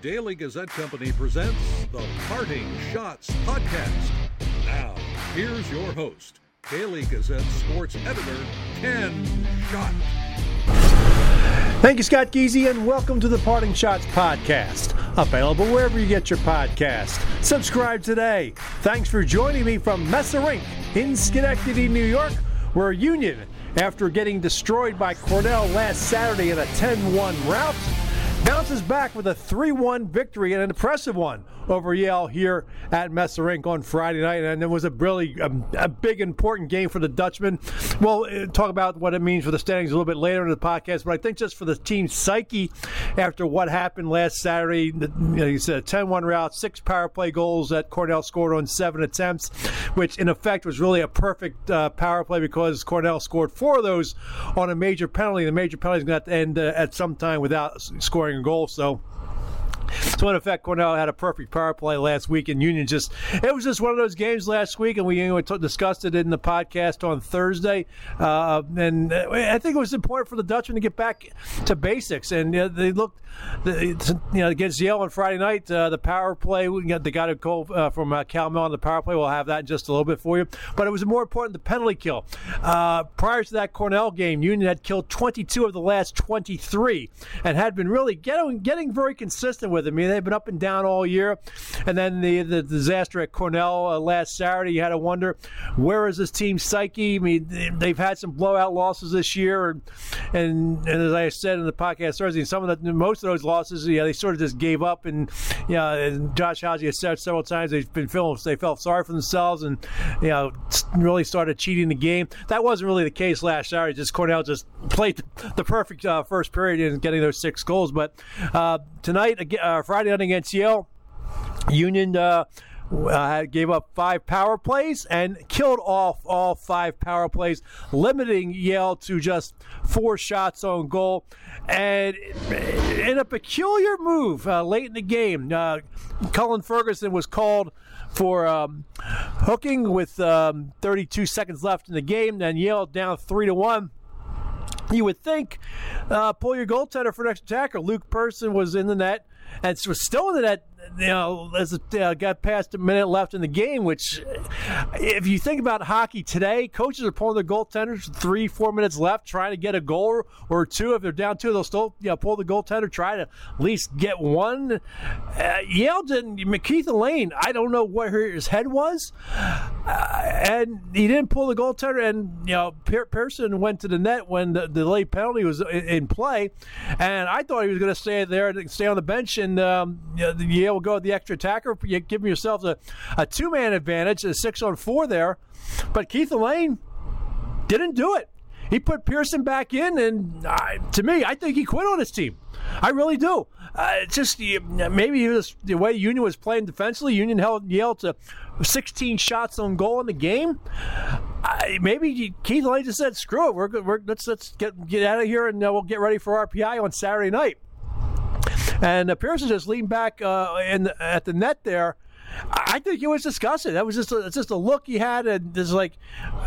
Daily Gazette Company presents the Parting Schotts Podcast. Now, here's your host, Daily Gazette sports editor, Ken Schott. Thank you, Scott Geezy, and welcome to the Parting Schotts Podcast. Available wherever you get your podcast. Subscribe today. Thanks for joining me from Messa Rink in Schenectady, New York, where Union, after getting destroyed by Cornell last Saturday in a 10 1 rout, bounces back with a 3 1 victory and an impressive one over Yale here at Messa Rink on Friday night. And it was a really a, a big, important game for the Dutchmen. We'll uh, talk about what it means for the standings a little bit later in the podcast, but I think just for the team's psyche after what happened last Saturday, you know, said 10 1 rout, six power play goals that Cornell scored on seven attempts, which in effect was really a perfect uh, power play because Cornell scored four of those on a major penalty. The major penalty is going to end uh, at some time without scoring goal. So, so in effect, Cornell had a perfect power play last week, and Union just it was just one of those games last week, and we discussed it in the podcast on Thursday. Uh, and I think it was important for the Dutchmen to get back to basics, and uh, they looked, you know, against Yale on Friday night. Uh, the power play, we got, they got a goal uh, from uh, Cal Mell on the power play. We'll have that in just a little bit for you. But it was more important the penalty kill. Uh, prior to that Cornell game, Union had killed 22 of the last 23, and had been really getting getting very consistent with with. I mean, they've been up and down all year. And then the, the disaster at Cornell uh, last Saturday, you had to wonder where is this team's psyche? I mean, they've had some blowout losses this year. And, and, and as I said in the podcast Thursday, some of the most of those losses, yeah, they sort of just gave up. And, you know, and Josh Hauge has said several times they've been feeling, they felt sorry for themselves and, you know, really started cheating the game. That wasn't really the case last Saturday. Just Cornell just played the, perfect uh, first period in getting those six goals. But uh, tonight, uh, Friday night against Yale, Union uh, uh, gave up five power plays and killed off all five power plays, limiting Yale to just four shots on goal. And in a peculiar move uh, late in the game, uh, Cullen Ferguson was called for um, hooking with um, 32 seconds left in the game. Then Yale down three to one. You would think uh, pull your goaltender for an extra attacker. Luke Persson was in the net and was still in that you know, as it uh, got past a minute left in the game, which, if you think about hockey today, coaches are pulling their goaltenders three, four minutes left, trying to get a goal or two. If they're down two, they'll still you know, pull the goaltender, try to at least get one. Uh, Yale didn't. Keith Allain, I don't know where his head was, uh, and he didn't pull the goaltender. And you know, Persson went to the net when the, the late penalty was in, in, play, and I thought he was going to stay there, and stay on the bench, and um, you know, Yale will go the extra attacker. You give yourselves a, a two man advantage, a six on four there. But Keith Allain didn't do it. He put Pearson back in, and uh, to me, I think he quit on his team. I really do. Uh, just maybe was, the way Union was playing defensively. Union held Yale to 16 shots on goal in the game. Maybe Keith Allain just said, "Screw it, we're, we're let's let's get get out of here, and uh, we'll get ready for RPI on Saturday night." And Persson just leaned back uh, in at the net there. I think it was disgusting. That was just a, just a look he had, and just like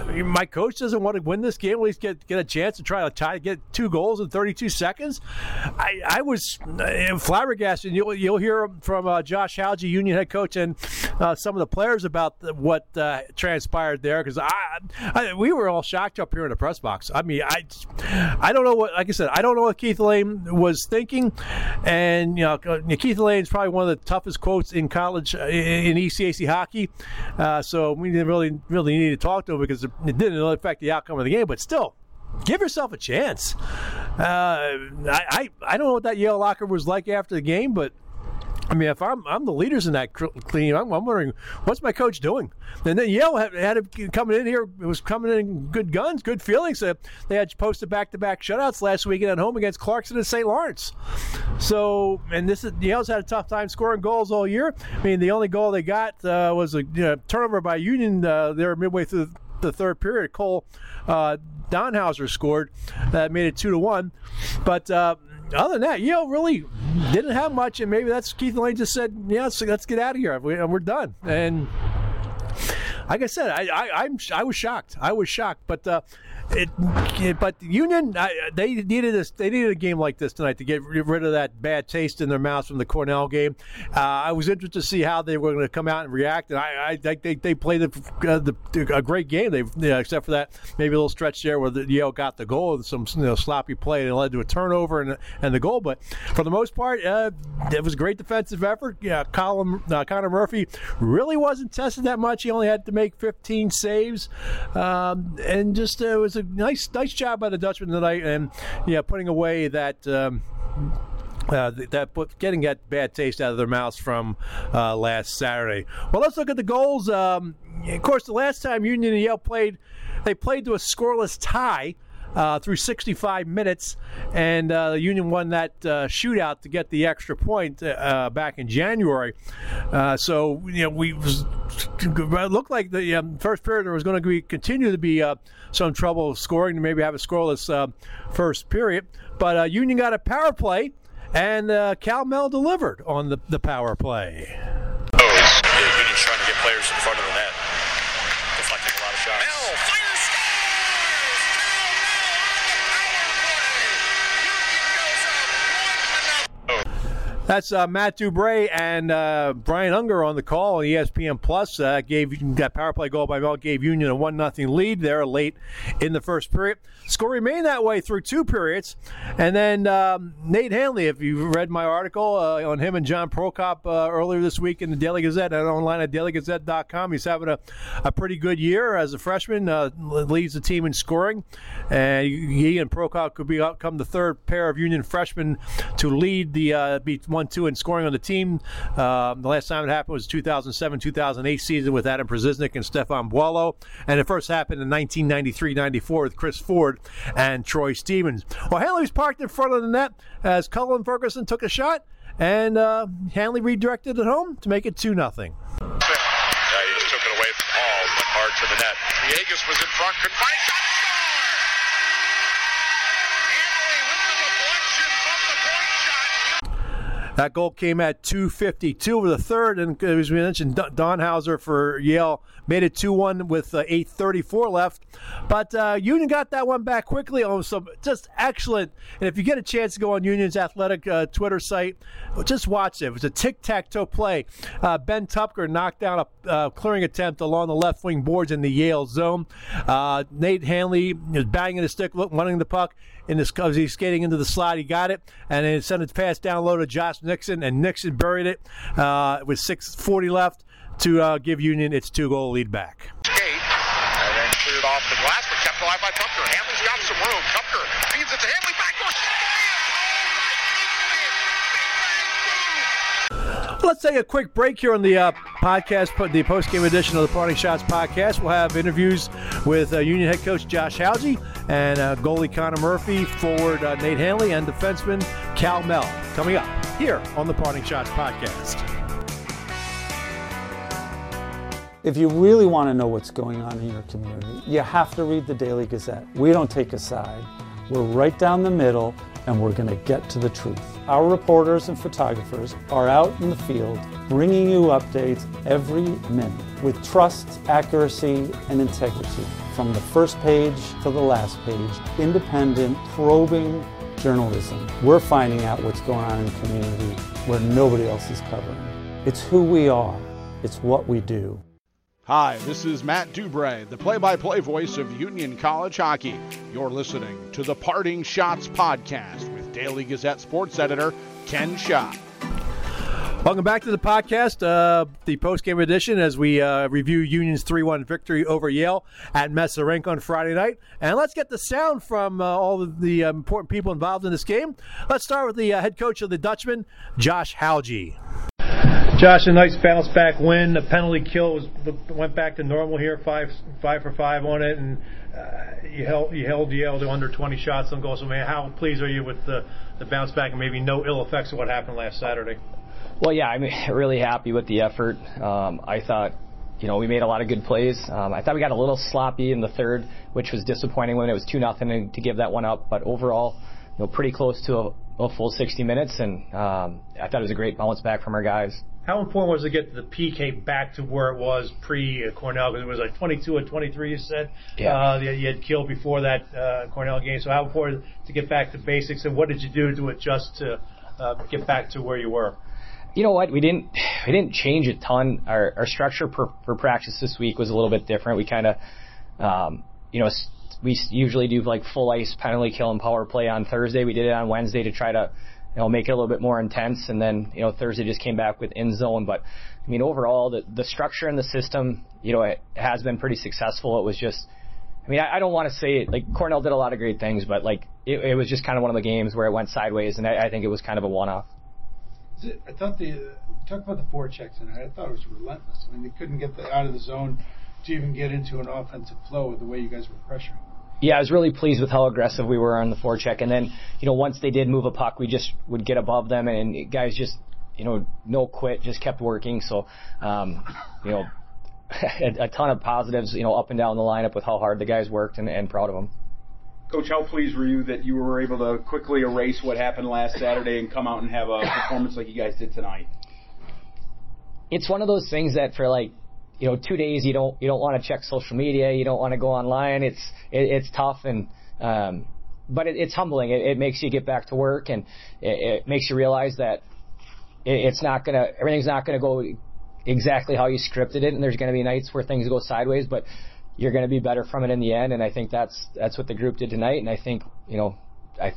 my coach doesn't want to win this game. At least get get a chance to try to tie get two goals in 32 seconds. I, I was uh, flabbergasted. You'll you'll hear from uh, Josh Hauge, Union head coach, and uh, some of the players about the, what uh, transpired there because I, I, we were all shocked up here in the press box. I mean, I I don't know what like I said I don't know what Keith Allain was thinking, and you know Keith Allain is probably one of the toughest quotes in college uh, in ECAC hockey. Uh, so we didn't really really need to talk to him because it didn't affect the outcome of the game, but still give yourself a chance. Uh, I, I, I don't know what that Yale locker was like after the game, but I mean, if I'm I'm the leaders in that team, I'm, I'm wondering what's my coach doing. And then Yale had, had coming in here. It was coming in good guns, good feelings. They had posted back-to-back shutouts last weekend at home against Clarkson and St. Lawrence. So, and this is Yale's had a tough time scoring goals all year. I mean, the only goal they got uh, was a you know, turnover by Union uh, there midway through the third period. Cole uh, Donhauser scored that made it two to one, but. Uh, other than that, Yale really didn't have much, and maybe that's Keith Allain just said, "Yeah, let's, let's get out of here. We're done." And like I said, I, I, I'm, I was shocked. I was shocked, but uh, it, but Union, I, they needed this. They needed a game like this tonight to get rid of that bad taste in their mouths from the Cornell game. Uh, I was interested to see how they were going to come out and react, and I, I they, they played a, uh, the, a great game. They, you know, except for that maybe a little stretch there where the Yale got the goal and some you know, sloppy play and it led to a turnover and and the goal. But for the most part, uh, it was a great defensive effort. Yeah, Colin, uh, Connor Murphy really wasn't tested that much. He only had to make 15 saves, um, and just uh, it was a nice nice job by the Dutchmen tonight, and yeah, putting away that. Um, uh, that getting that bad taste out of their mouths from uh, last Saturday. Well, let's look at the goals. Um, of course, the last time Union and Yale played, they played to a scoreless tie. Uh, through 65 minutes, and uh, the Union won that uh, shootout to get the extra point uh, back in January. Uh, so you know we was, looked like the um, first period was going to be continue to be uh, some trouble scoring, to maybe have a scoreless first period. But Union got a power play and uh, Cal Mell delivered on the, the power play. That's uh, Matt Dubray and uh, Brian Unger on the call on ESPN Plus. Uh, gave that power play goal by Mell gave Union a one nothing lead there late in the first period. Score remained that way through two periods, and then um, Nate Hanley. If you read my article uh, on him and John Prokop uh, earlier this week in the Daily Gazette and online at dailygazette.com, he's having a, a pretty good year as a freshman. Uh, leads the team in scoring, and he and Prokop could become the third pair of Union freshmen to lead the beat one two in scoring on the team. Uh, the last time it happened was 2007 2008 season with Adam Presizniuk and Stefan Boileau. And it first happened in 1993 94 with Chris Ford and Troy Stevens. Well, Hanley was parked in front of the net as Cullen Ferguson took a shot, and uh, Hanley redirected it home to make it 2 0. Yeah, he just took it away from Hall, went hard to the net. Viegas was in front, couldn't find shot. That goal came at 2:52 over the third, and as we mentioned, Donhauser for Yale made it 2-1 with uh, 8:34 left. But uh, Union got that one back quickly. Oh, so just excellent! And if you get a chance to go on Union's athletic uh, Twitter site, just watch it. It was a tic-tac-toe play. Uh, ben Tupker knocked down a uh, clearing attempt along the left wing boards in the Yale zone. Uh, Nate Hanley was banging the stick, running the puck this as he's skating into the slot. He got it, and then sent it pass down low to Josh Nixon, and Nixon buried it uh, with 6:40 left to uh, give Union its two-goal lead back. Cleared off the glass, but kept alive by Tupker. Hanley's got some room. Tupker feeds it to. Back goes Let's take a quick break here on the uh, podcast, the post-game edition of the Parting Schotts podcast. We'll have interviews with uh, Union head coach Josh Hauge and uh, goalie Connor Murphy, forward uh, Nate Hanley, and defenseman Cal Mell coming up here on the Parting Schotts podcast. If you really want to know what's going on in your community, you have to read the Daily Gazette. We don't take a side. We're right down the middle and we're going to get to the truth. Our reporters and photographers are out in the field bringing you updates every minute with trust, accuracy, and integrity. From the first page to the last page, independent, probing journalism. We're finding out what's going on in the community where nobody else is covering. It's who we are, it's what we do. Hi, this is Matt Dubray, the play by play voice of Union College Hockey. You're listening to the Parting Schotts podcast Daily Gazette sports editor Ken Schott. Welcome back to the podcast, uh, the post-game edition, as we uh, review Union's 3-1 victory over Yale at Messa Rink on Friday night. And let's get the sound from uh, all of the uh, important people involved in this game. Let's start with the uh, head coach of the Dutchmen, Josh Hauge. Josh, a nice bounce back win. The penalty kill was went back to normal here, five five for five on it, and uh, you held you held Yale to under 20 shots on goal. So, man, how pleased are you with the, the bounce back and maybe no ill effects of what happened last Saturday? Well, yeah, I'm really happy with the effort. Um, I thought, you know, we made a lot of good plays. Um, I thought we got a little sloppy in the third, which was disappointing when it was two nothing to give that one up. But overall, you know, pretty close to a, a full 60 minutes, and um, I thought it was a great bounce back from our guys. How important was it to get the PK back to where it was pre Cornell? Because it was like 22 and 23, you said. Yeah. Uh, you had killed before that uh, Cornell game. So how important to get back to basics, and what did you do to adjust to uh, get back to where you were? You know what? We didn't we didn't change a ton. Our our structure for, for practice this week was a little bit different. We kind of, um, you know, we usually do like full ice penalty kill and power play on Thursday. We did it on Wednesday to try to you know, make it a little bit more intense. And then, you know, Thursday just came back with in zone. But I mean, overall, the, the structure in the system, you know, it has been pretty successful. It was just, I mean, I, I don't want to say it, like Cornell did a lot of great things, but like it, it was just kind of one of the games where it went sideways. And I, I think it was kind of a one off. I thought the, talk about the forechecks tonight. I thought it was relentless. I mean, they couldn't get the, out of the zone to even get into an offensive flow with the way you guys were pressuring yeah, I was really pleased with how aggressive we were on the forecheck. And then, you know, once they did move a puck, we just would get above them, and guys just, you know, no quit, just kept working. So, um, you know, a, a ton of positives, you know, up and down the lineup with how hard the guys worked, and, and proud of them. Coach, how pleased were you that you were able to quickly erase what happened last Saturday and come out and have a performance like you guys did tonight? It's one of those things that for like you know, two days you don't you don't want to check social media, you don't want to go online. It's it, it's tough and um, but it, it's humbling. It, it makes you get back to work and it, it makes you realize that it, it's not gonna everything's not gonna go exactly how you scripted it, and there's gonna be nights where things go sideways, but you're gonna be better from it in the end. And I think that's that's what the group did tonight. And I think you know I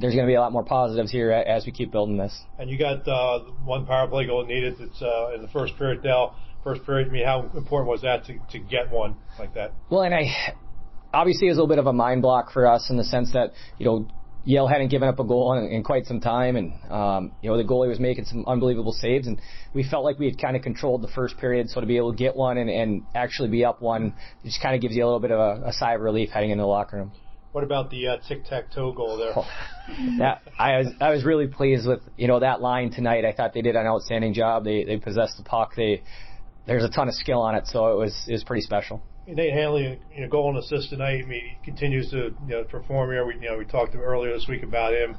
there's going to be a lot more positives here as we keep building this. And you got uh, one power play goal needed. It's uh, in the first period. Dell first period? I mean, how important was that to, to get one like that? Well, and I obviously it was a little bit of a mind block for us in the sense that you know Yale hadn't given up a goal in, in quite some time, and um, you know the goalie was making some unbelievable saves, and we felt like we had kind of controlled the first period. So to be able to get one and, and actually be up one, it just kind of gives you a little bit of a, a sigh of relief heading into the locker room. What about the uh, tic tac toe goal there? Oh, that, I was I was really pleased with you know that line tonight. I thought they did an outstanding job. They they possessed the puck. They there's a ton of skill on it, so it was it was pretty special. Nate Hanley, you know, goal and assist tonight. I mean, he continues to you know perform here. We you know we talked earlier this week about him.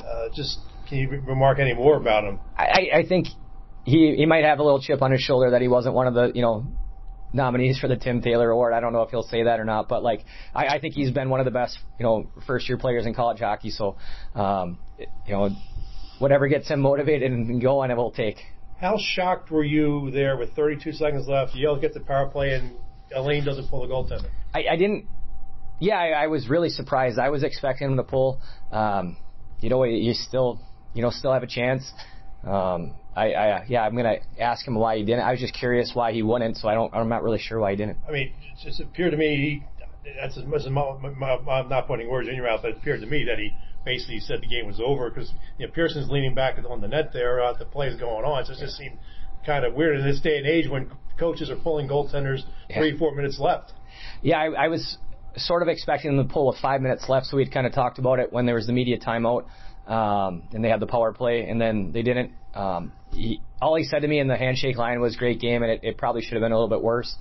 Uh, just can you remark any more about him? I, I think he he might have a little chip on his shoulder that he wasn't one of the you know nominees for the Tim Taylor Award. I don't know if he'll say that or not, but like I, I think he's been one of the best you know first year players in college hockey. So um, you know whatever gets him motivated and going, it will take. How shocked were you there with 32 seconds left? Yale gets the power play and Allain doesn't pull the goaltender. I, I didn't. Yeah, I, I was really surprised. I was expecting him to pull. Um, you know, you still, you know, still have a chance. Um, I, I, yeah, I'm gonna ask him why he didn't. I was just curious why he wouldn't, so I don't. I'm not really sure why he didn't. I mean, it just appeared to me. He, that's as much as my, my, my, I'm not putting words in your mouth, but it appeared to me that he basically said the game was over because you know, Pearson's leaning back on the net there. Uh, the play's going on. So it just seemed kind of weird in this day and age when coaches are pulling goaltenders yeah. three, four minutes left. Yeah, I, I was sort of expecting them to pull with five minutes left, so we'd kind of talked about it when there was the media timeout. Um, and they had the power play, and then they didn't. Um, he, all he said to me in the handshake line was "great game," and it, it probably should have been a little bit worse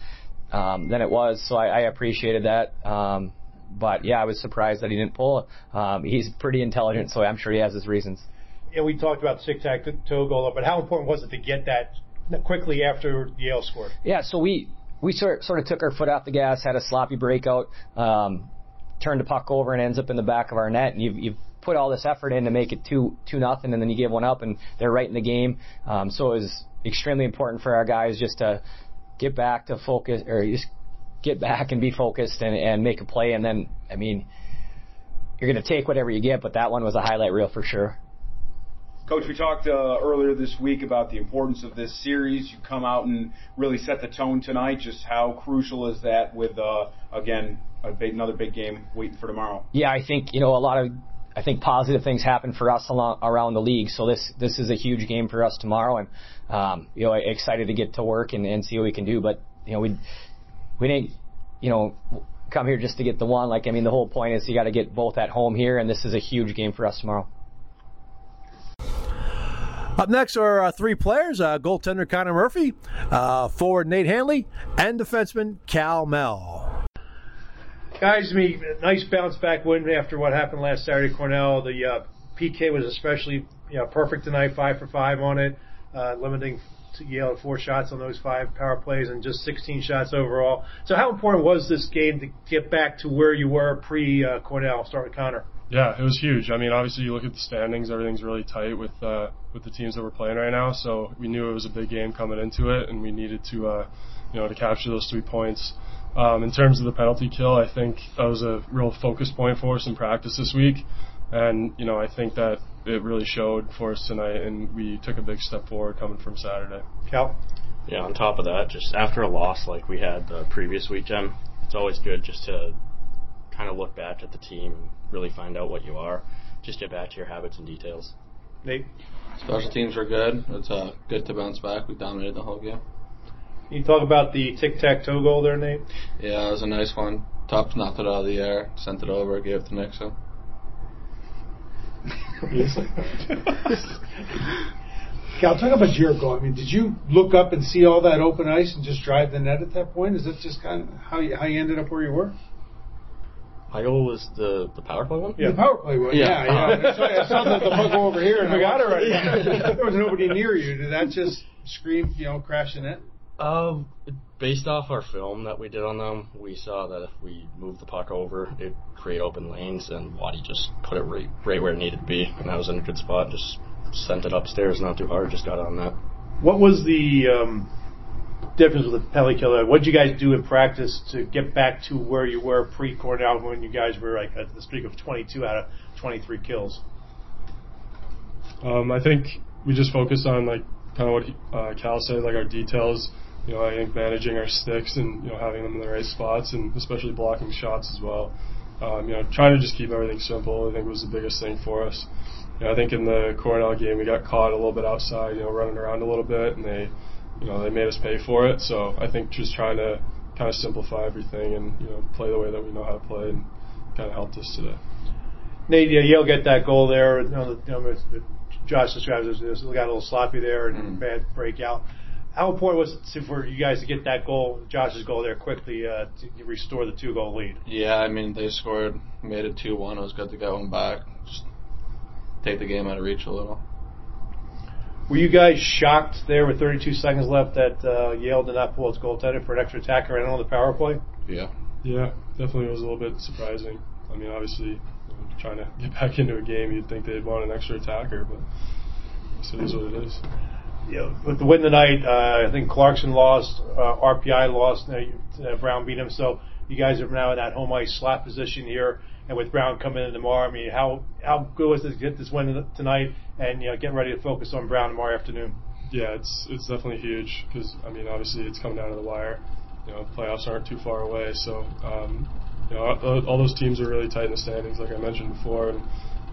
um, than it was. So I, I appreciated that. Um, but yeah, I was surprised that he didn't pull. Um, he's pretty intelligent, so I'm sure he has his reasons. Yeah, we talked about tic tac toe goal, but how important was it to get that quickly after Yale scored? Yeah, so we we sort sort of took our foot off the gas, had a sloppy breakout, um, turned the puck over, and ends up in the back of our net. And you've, you've put all this effort in to make it two two nothing, and then you give one up, and they're right in the game. Um, so it was extremely important for our guys just to get back to focus, or just get back and be focused and, and make a play. And then, I mean, you're going to take whatever you get, but that one was a highlight reel for sure. Coach, we talked uh, earlier this week about the importance of this series. You come out and really set the tone tonight. Just how crucial is that with, uh, again, a big, another big game waiting for tomorrow? Yeah, I think, you know, a lot of I think positive things happen for us along, around the league. So this this is a huge game for us tomorrow, and um, you know excited to get to work and, and see what we can do. But you know we we didn't, you know, come here just to get the one. Like, I mean, the whole point is you got to get both at home here, and this is a huge game for us tomorrow. Up next are uh, three players uh, goaltender Connor Murphy, uh, forward Nate Hanley, and defenseman Cal Mell. Guys, me nice bounce back win after what happened last Saturday. Cornell, the uh, PK was especially you know perfect tonight, five for five on it, uh, limiting Yale to four shots on those five power plays and just 16 shots overall. So how important was this game to get back to where you were pre uh, Cornell? Start with Connor. Yeah, it was huge. I mean, obviously you look at the standings, everything's really tight with uh, with the teams that we're playing right now. So we knew it was a big game coming into it, and we needed to uh, you know to capture those three points. Um, in terms of the penalty kill, I think that was a real focus point for us in practice this week, and you know I think that it really showed for us tonight, and we took a big step forward coming from Saturday. Cal. Yeah, on top of that, just after a loss like we had the previous weekend, it's always good just to kind of look back at the team and really find out what you are. Just get back to your habits and details. Nate. Special teams were good. It's uh, good to bounce back. We dominated the whole game. Can you talk about the tic tac toe goal there, Nate? Yeah, it was a nice one. Top knocked it out of the air, sent it over, gave it to Nixon. Cal, talk about your goal. I mean, did you look up and see all that open ice and just drive the net at that point? Is that just kind of how you, how you ended up where you were? My goal was the the power play one. Yeah, the power play one. Yeah, yeah. yeah. I, saw, I saw the, the puck go over here, and I got it right. Yeah. there was nobody near you. Did that just scream, you know, crashing the net? Uh, based off our film that we did on them, we saw that if we moved the puck over, it'd create open lanes, and Waddy just put it right, right where it needed to be, and I was in a good spot. Just sent it upstairs, not too hard, just got on that. What was the um, difference with the penalty killer? What did you guys do in practice to get back to where you were pre Cornell when you guys were like at the streak of 22 out of 23 kills? Um, I think we just focused on like kind of what uh, Cal said, like our details you know, I think managing our sticks and you know having them in the right spots and especially blocking shots as well. Um, you know, trying to just keep everything simple. I think was the biggest thing for us. You know, I think in the Cornell game we got caught a little bit outside, you know, running around a little bit, and they, you know, they made us pay for it. So I think just trying to kind of simplify everything and you know play the way that we know how to play and kind of helped us today. Nate, yeah, Yale get that goal there. You know, you know Josh describes it as got a little sloppy there and mm-hmm. bad breakout how important was it for you guys to get that goal, Josh's goal there quickly uh, to restore the two goal lead? Yeah, I mean they scored, made it two one. It was good to get one back, just take the game out of reach a little. Were you guys shocked there with 32 seconds left that uh, Yale did not pull its goaltender for an extra attacker and on the power play? Yeah. Yeah, definitely was a little bit surprising. I mean, obviously, you know, trying to get back into a game, you'd think they'd want an extra attacker, but it is what it is you know, with the win tonight, uh, I think Clarkson lost, uh, RPI lost, uh, Brown beat him. So you guys are now in that home ice slot position here, and with Brown coming in tomorrow, I mean, how how good was it to get this win tonight and you know get ready to focus on Brown tomorrow afternoon? Yeah, it's it's definitely huge because I mean, obviously it's coming down to the wire. You know, playoffs aren't too far away, so um, you know all, all those teams are really tight in the standings, like I mentioned before, and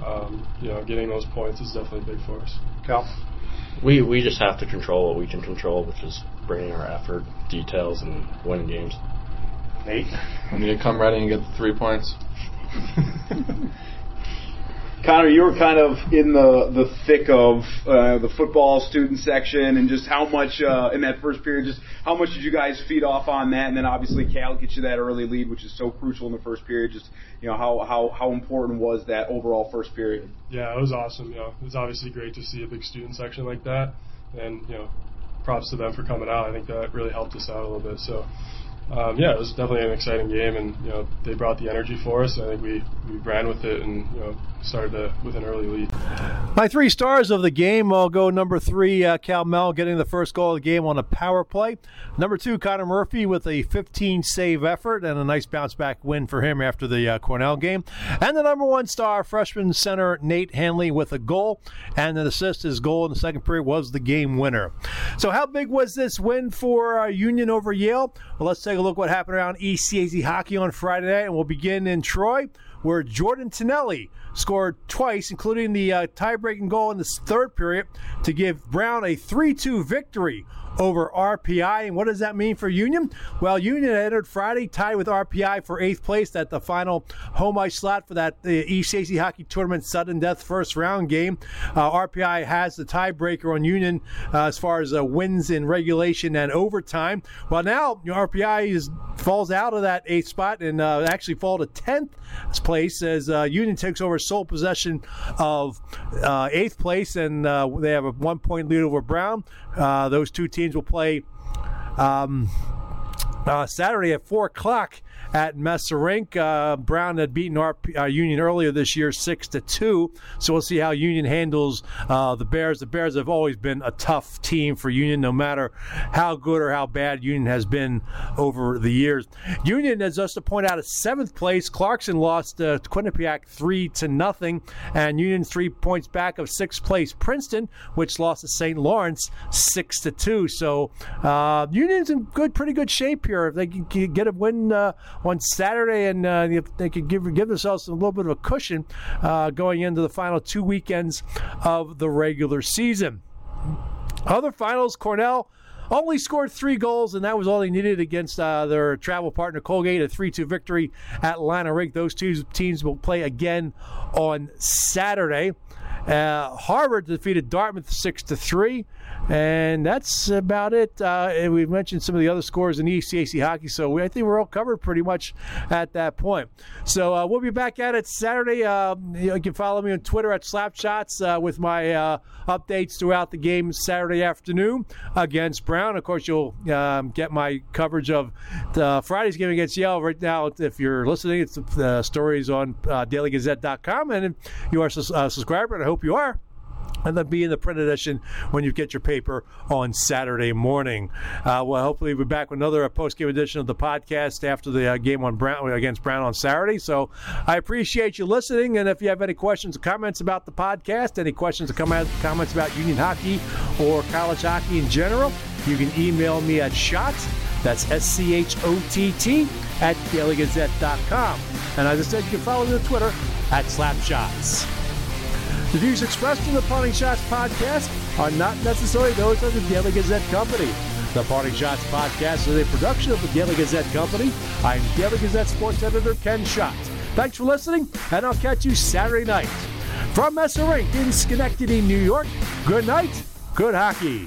um, you know getting those points is definitely big for us. Cal we we just have to control what we can control, which is bringing our effort, details, and winning games. Nate, we need to come ready and get the three points. Connor, you were kind of in the the thick of uh, the football student section, and just how much uh, in that first period, just how much did you guys feed off on that? And then obviously Cal gets you that early lead, which is so crucial in the first period. Just you know how how how important was that overall first period? Yeah, it was awesome. You know, it was obviously great to see a big student section like that, and you know, props to them for coming out. I think that really helped us out a little bit. So um, yeah, it was definitely an exciting game, and you know they brought the energy for us. I think we, we ran with it and you know started to, with an early lead. My three stars of the game, I'll go number three, uh, Cal Mell getting the first goal of the game on a power play. Number two, Connor Murphy with a 15 save effort and a nice bounce back win for him after the uh, Cornell game. And the number one star, freshman center Nate Hanley with a goal and an assist. His goal in the second period was the game winner. So, how big was this win for uh, Union over Yale? Well, let's take a look what happened around ECAC hockey on Friday night, and we'll begin in Troy, where Jordan Tonelli scored twice, including the uh, tie-breaking goal in the third period to give Brown a 3-2 victory over RPI. And what does that mean for Union? Well, Union entered Friday tied with RPI for eighth place at the final home ice slot for that uh, ECAC Hockey Tournament sudden death first round game. Uh, RPI has the tiebreaker on Union uh, as far as uh, wins in regulation and overtime. Well, now RPI is, falls out of that eighth spot and uh, actually fall to 10th place as uh, Union takes over sole possession of eighth place, and they have a one point lead over Brown. Uh, those two teams will play. Um, uh, Saturday at 4 o'clock at Messa Rink. Uh, Brown had beaten our, Union earlier this year, 6 to 2. So we'll see how Union handles uh, the Bears. The Bears have always been a tough team for Union, no matter how good or how bad Union has been over the years. Union, as just to point out, is seventh place. Clarkson lost uh, to Quinnipiac 3 to nothing, and Union three points back of sixth place Princeton, which lost to St. Lawrence 6 to 2. So uh, Union's in good, pretty good shape here. If they can get a win uh, on Saturday and uh, they could give give themselves a little bit of a cushion uh, going into the final two weekends of the regular season. Other finals, Cornell only scored three goals, and that was all they needed against uh, their travel partner Colgate. A 3 2 victory at Lynah Rink. Those two teams will play again on Saturday. Uh, Harvard defeated Dartmouth 6 to 3. And that's about it. Uh, we've mentioned some of the other scores in ECAC hockey, so we, I think we're all covered pretty much at that point. So uh, we'll be back at it Saturday. Uh, you, can follow me on Twitter at Slapschotts uh, with my uh, updates throughout the game Saturday afternoon against Brown. Of course, you'll um, get my coverage of Friday's game against Yale right now. If you're listening, it's the stories on uh, dailygazette.com. And you are a subscriber, hope you are, and then be in the print edition when you get your paper on Saturday morning. Uh, well, hopefully we'll be back with another post game edition of the podcast after the uh, game on Brown against Brown on Saturday. So I appreciate you listening, and if you have any questions or comments about the podcast, any questions or comments about Union hockey or college hockey in general, you can email me at schott. That's S C H O T T at dailygazette.com. And as I said, you can follow me on Twitter at Slapschotts. The views expressed in the Parting Schotts podcast are not necessarily those of the Daily Gazette Company. The Parting Schotts podcast is a production of the Daily Gazette Company. I'm Daily Gazette sports editor Ken Schott. Thanks for listening, and I'll catch you Saturday night. From Messa Rink in Schenectady, New York, good night, good hockey.